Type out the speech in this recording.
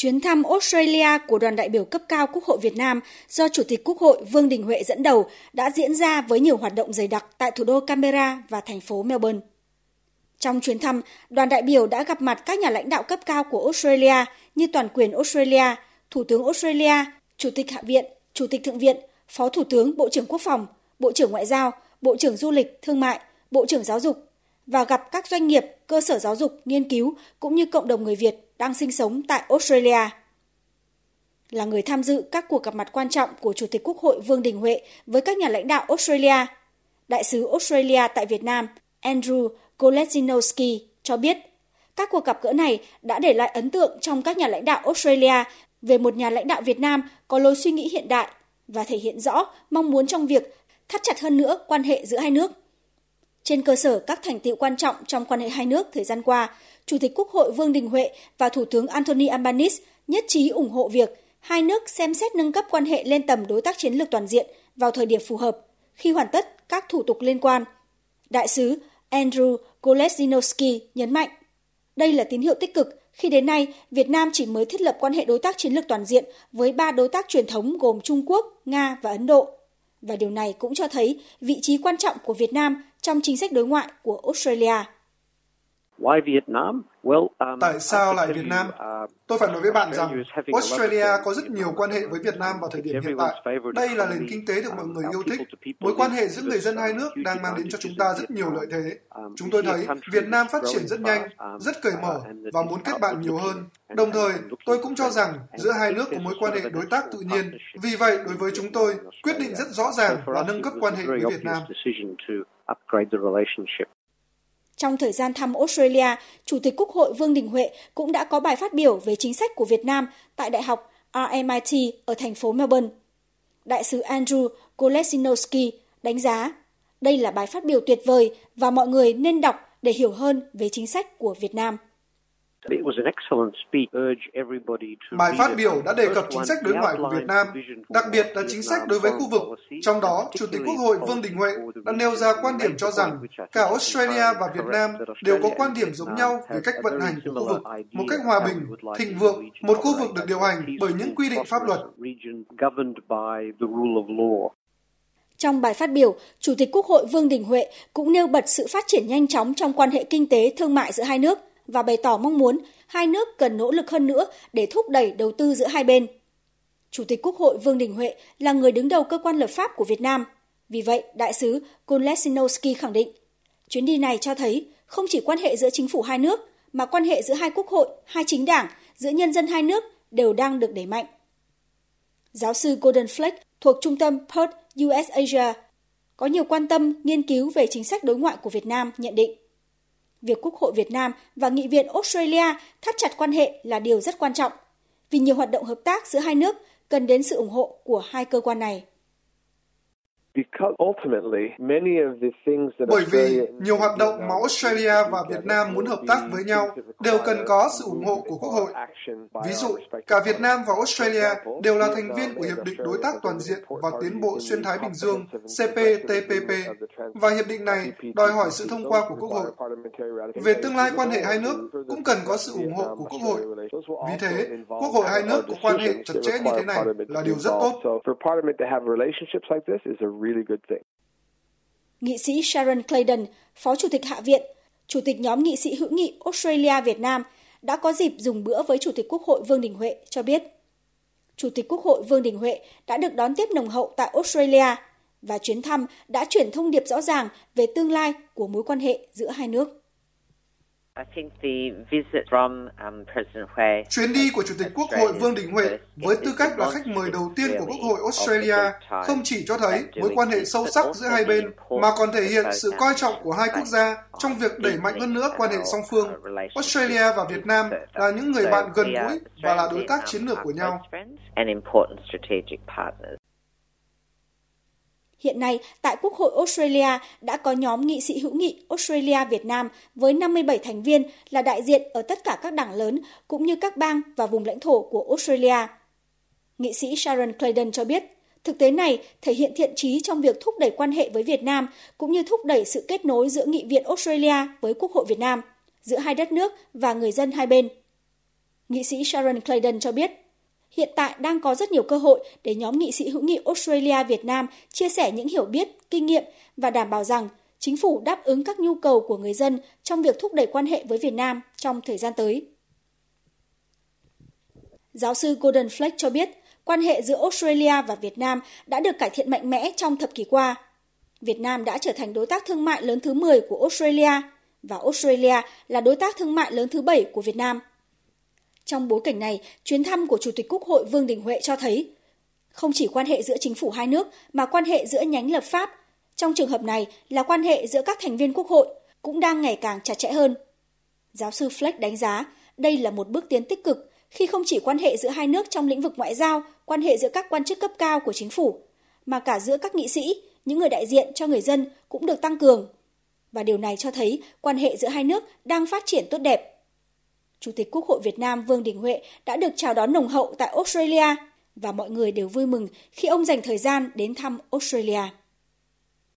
Chuyến thăm Australia của đoàn đại biểu cấp cao Quốc hội Việt Nam do Chủ tịch Quốc hội Vương Đình Huệ dẫn đầu đã diễn ra với nhiều hoạt động dày đặc tại thủ đô Canberra và thành phố Melbourne. Trong chuyến thăm, đoàn đại biểu đã gặp mặt các nhà lãnh đạo cấp cao của Australia như toàn quyền Australia, Thủ tướng Australia, Chủ tịch Hạ viện, Chủ tịch Thượng viện, Phó Thủ tướng Bộ trưởng Quốc phòng, Bộ trưởng Ngoại giao, Bộ trưởng Du lịch, Thương mại, Bộ trưởng Giáo dục và gặp các doanh nghiệp, cơ sở giáo dục, nghiên cứu cũng như cộng đồng người Việt đang sinh sống tại Australia. Là người tham dự các cuộc gặp mặt quan trọng của Chủ tịch Quốc hội Vương Đình Huệ với các nhà lãnh đạo Australia, Đại sứ Australia tại Việt Nam Andrew Kolesinowski cho biết các cuộc gặp gỡ này đã để lại ấn tượng trong các nhà lãnh đạo Australia về một nhà lãnh đạo Việt Nam có lối suy nghĩ hiện đại và thể hiện rõ mong muốn trong việc thắt chặt hơn nữa quan hệ giữa hai nước. Trên cơ sở các thành tiệu quan trọng trong quan hệ hai nước thời gian qua, Chủ tịch Quốc hội Vương Đình Huệ và Thủ tướng Anthony Albanese nhất trí ủng hộ việc hai nước xem xét nâng cấp quan hệ lên tầm đối tác chiến lược toàn diện vào thời điểm phù hợp khi hoàn tất các thủ tục liên quan. Đại sứ Andrew Kolesinowski nhấn mạnh, đây là tín hiệu tích cực khi đến nay Việt Nam chỉ mới thiết lập quan hệ đối tác chiến lược toàn diện với ba đối tác truyền thống gồm Trung Quốc, Nga và Ấn Độ. Và điều này cũng cho thấy vị trí quan trọng của Việt Nam trong chính sách đối ngoại của Australia. Um, Tại sao lại Việt Nam? Uh, Tôi phải nói với bạn rằng Australia có rất nhiều quan hệ với Việt Nam vào thời điểm hiện tại. Đây là nền kinh tế được mọi người yêu thích. Mối quan hệ giữa người dân hai nước đang mang đến cho chúng ta rất nhiều lợi thế. Um, chúng tôi thấy Việt Nam phát triển rất nhanh, um, rất cởi mở và muốn kết bạn nhiều hơn. Đồng thời, tôi cũng cho rằng giữa hai nước có mối quan hệ đối tác tự nhiên. Vì vậy, đối với chúng tôi, quyết định rất rõ ràng là nâng cấp quan hệ với Việt Nam. Trong thời gian thăm Australia, Chủ tịch Quốc hội Vương Đình Huệ cũng đã có bài phát biểu về chính sách của Việt Nam tại Đại học RMIT ở thành phố Melbourne. Đại sứ Andrew Kolesinowski đánh giá đây là bài phát biểu tuyệt vời và mọi người nên đọc để hiểu hơn về chính sách của Việt Nam. Bài phát biểu đã đề cập chính sách đối ngoại của Việt Nam, đặc biệt là chính sách đối với khu vực. Trong đó, Chủ tịch Quốc hội Vương Đình Huệ đã nêu ra quan điểm cho rằng cả Australia và Việt Nam đều có quan điểm giống nhau về cách vận hành của khu vực, một cách hòa bình, thịnh vượng, một khu vực được điều hành bởi những quy định pháp luật. Trong bài phát biểu, Chủ tịch Quốc hội Vương Đình Huệ cũng nêu bật sự phát triển nhanh chóng trong quan hệ kinh tế thương mại giữa hai nước – và bày tỏ mong muốn hai nước cần nỗ lực hơn nữa để thúc đẩy đầu tư giữa hai bên. Chủ tịch Quốc hội Vương Đình Huệ là người đứng đầu cơ quan lập pháp của Việt Nam. Vì vậy, đại sứ Konlesinowski khẳng định, chuyến đi này cho thấy không chỉ quan hệ giữa chính phủ hai nước, mà quan hệ giữa hai quốc hội, hai chính đảng, giữa nhân dân hai nước đều đang được đẩy mạnh. Giáo sư Gordon Fleck thuộc trung tâm Perth US Asia có nhiều quan tâm nghiên cứu về chính sách đối ngoại của Việt Nam nhận định việc Quốc hội Việt Nam và Nghị viện Australia thắt chặt quan hệ là điều rất quan trọng, vì nhiều hoạt động hợp tác giữa hai nước cần đến sự ủng hộ của hai cơ quan này. Bởi vì nhiều hoạt động mà Australia và Việt Nam muốn hợp tác với nhau đều cần có sự ủng hộ của Quốc hội. Ví dụ, cả Việt Nam và Australia đều là thành viên của Hiệp định Đối tác Toàn diện và Tiến bộ Xuyên Thái Bình Dương CPTPP và hiệp định này đòi hỏi sự thông qua của Quốc hội. Về tương lai quan hệ hai nước cũng cần có sự ủng hộ của Quốc hội. Vì thế, Quốc hội hai nước có quan hệ chặt chẽ như thế này là điều rất tốt really good thing. Nghị sĩ Sharon Clayton, Phó Chủ tịch Hạ viện, Chủ tịch nhóm nghị sĩ hữu nghị Australia Việt Nam đã có dịp dùng bữa với Chủ tịch Quốc hội Vương Đình Huệ cho biết. Chủ tịch Quốc hội Vương Đình Huệ đã được đón tiếp nồng hậu tại Australia và chuyến thăm đã chuyển thông điệp rõ ràng về tương lai của mối quan hệ giữa hai nước. Um, Chuyến đi của Chủ tịch Quốc hội Vương Đình Huệ với tư cách là khách mời đầu tiên của Quốc hội Australia không chỉ cho thấy mối quan hệ sâu sắc giữa hai bên, mà còn thể hiện sự coi trọng của hai quốc gia trong việc đẩy mạnh hơn nữa quan hệ song phương. Australia và Việt Nam là những người bạn gần gũi và là đối tác chiến lược của nhau. Hiện nay, tại Quốc hội Australia đã có nhóm nghị sĩ hữu nghị Australia Việt Nam với 57 thành viên là đại diện ở tất cả các đảng lớn cũng như các bang và vùng lãnh thổ của Australia. Nghị sĩ Sharon Clayton cho biết, thực tế này thể hiện thiện trí trong việc thúc đẩy quan hệ với Việt Nam cũng như thúc đẩy sự kết nối giữa Nghị viện Australia với Quốc hội Việt Nam, giữa hai đất nước và người dân hai bên. Nghị sĩ Sharon Clayton cho biết, hiện tại đang có rất nhiều cơ hội để nhóm nghị sĩ hữu nghị Australia-Việt Nam chia sẻ những hiểu biết, kinh nghiệm và đảm bảo rằng chính phủ đáp ứng các nhu cầu của người dân trong việc thúc đẩy quan hệ với Việt Nam trong thời gian tới. Giáo sư Gordon Fleck cho biết, quan hệ giữa Australia và Việt Nam đã được cải thiện mạnh mẽ trong thập kỷ qua. Việt Nam đã trở thành đối tác thương mại lớn thứ 10 của Australia và Australia là đối tác thương mại lớn thứ 7 của Việt Nam. Trong bối cảnh này, chuyến thăm của Chủ tịch Quốc hội Vương Đình Huệ cho thấy không chỉ quan hệ giữa chính phủ hai nước mà quan hệ giữa nhánh lập pháp, trong trường hợp này là quan hệ giữa các thành viên Quốc hội cũng đang ngày càng chặt chẽ hơn. Giáo sư Fleck đánh giá đây là một bước tiến tích cực khi không chỉ quan hệ giữa hai nước trong lĩnh vực ngoại giao, quan hệ giữa các quan chức cấp cao của chính phủ, mà cả giữa các nghị sĩ, những người đại diện cho người dân cũng được tăng cường. Và điều này cho thấy quan hệ giữa hai nước đang phát triển tốt đẹp. Chủ tịch Quốc hội Việt Nam Vương Đình Huệ đã được chào đón nồng hậu tại Australia và mọi người đều vui mừng khi ông dành thời gian đến thăm Australia.